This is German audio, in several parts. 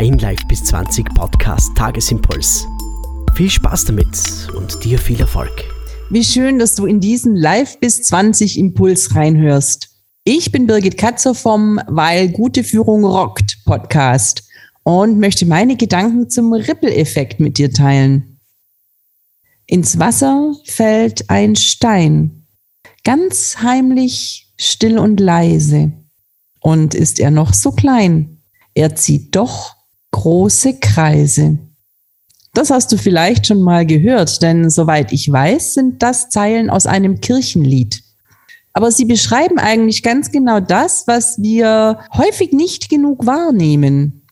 dein Live bis 20 Podcast Tagesimpuls. Viel Spaß damit und dir viel Erfolg. Wie schön, dass du in diesen Live bis 20 Impuls reinhörst. Ich bin Birgit Katzer vom Weil gute Führung rockt Podcast und möchte meine Gedanken zum Rippeleffekt mit dir teilen. Ins Wasser fällt ein Stein, ganz heimlich, still und leise. Und ist er noch so klein, er zieht doch große Kreise. Das hast du vielleicht schon mal gehört, denn soweit ich weiß, sind das Zeilen aus einem Kirchenlied. Aber sie beschreiben eigentlich ganz genau das, was wir häufig nicht genug wahrnehmen.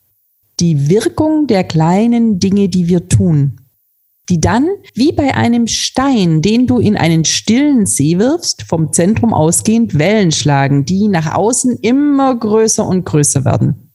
Die Wirkung der kleinen Dinge, die wir tun. Die dann, wie bei einem Stein, den du in einen stillen See wirfst, vom Zentrum ausgehend Wellen schlagen, die nach außen immer größer und größer werden.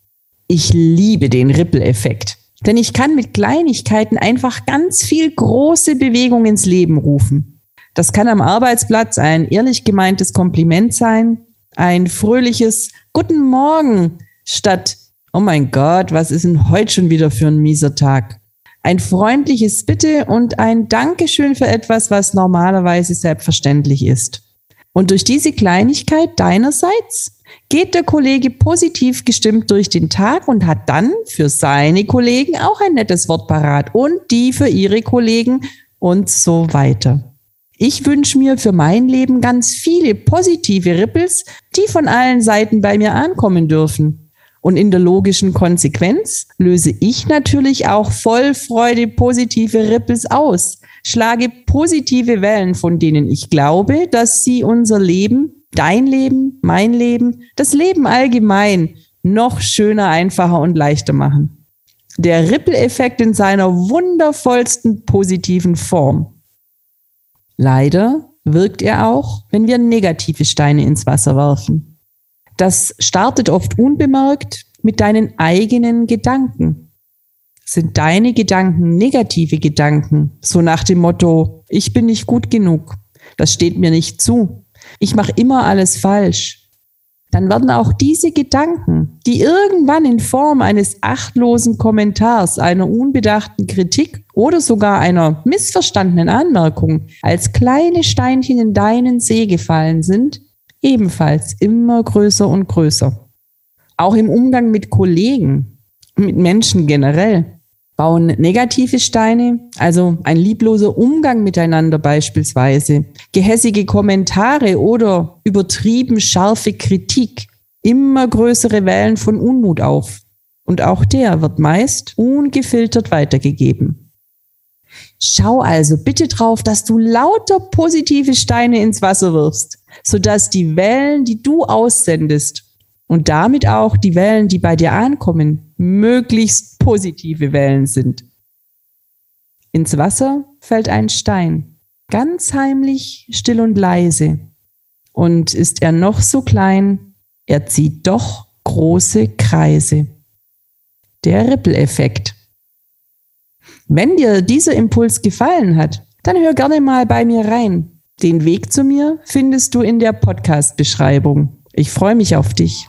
Ich liebe den Ripple-Effekt. Denn ich kann mit Kleinigkeiten einfach ganz viel große Bewegung ins Leben rufen. Das kann am Arbeitsplatz ein ehrlich gemeintes Kompliment sein, ein fröhliches Guten Morgen statt Oh mein Gott, was ist denn heute schon wieder für ein mieser Tag? Ein freundliches Bitte und ein Dankeschön für etwas, was normalerweise selbstverständlich ist. Und durch diese Kleinigkeit deinerseits geht der Kollege positiv gestimmt durch den Tag und hat dann für seine Kollegen auch ein nettes Wort parat und die für ihre Kollegen und so weiter. Ich wünsche mir für mein Leben ganz viele positive Ripples, die von allen Seiten bei mir ankommen dürfen. Und in der logischen Konsequenz löse ich natürlich auch voll Freude positive Ripples aus, schlage positive Wellen, von denen ich glaube, dass sie unser Leben dein Leben, mein Leben, das Leben allgemein noch schöner, einfacher und leichter machen. Der Ripple-Effekt in seiner wundervollsten positiven Form. Leider wirkt er auch, wenn wir negative Steine ins Wasser werfen. Das startet oft unbemerkt mit deinen eigenen Gedanken. Sind deine Gedanken negative Gedanken, so nach dem Motto, ich bin nicht gut genug, das steht mir nicht zu, ich mache immer alles falsch, dann werden auch diese Gedanken, die irgendwann in Form eines achtlosen Kommentars, einer unbedachten Kritik oder sogar einer missverstandenen Anmerkung als kleine Steinchen in deinen See gefallen sind, ebenfalls immer größer und größer. Auch im Umgang mit Kollegen, mit Menschen generell bauen negative Steine, also ein liebloser Umgang miteinander beispielsweise, gehässige Kommentare oder übertrieben scharfe Kritik, immer größere Wellen von Unmut auf. Und auch der wird meist ungefiltert weitergegeben. Schau also bitte drauf, dass du lauter positive Steine ins Wasser wirfst, sodass die Wellen, die du aussendest, und damit auch die Wellen, die bei dir ankommen, möglichst positive Wellen sind. Ins Wasser fällt ein Stein, ganz heimlich, still und leise. Und ist er noch so klein, er zieht doch große Kreise. Der Ripple-Effekt. Wenn dir dieser Impuls gefallen hat, dann hör gerne mal bei mir rein. Den Weg zu mir findest du in der Podcast-Beschreibung. Ich freue mich auf dich.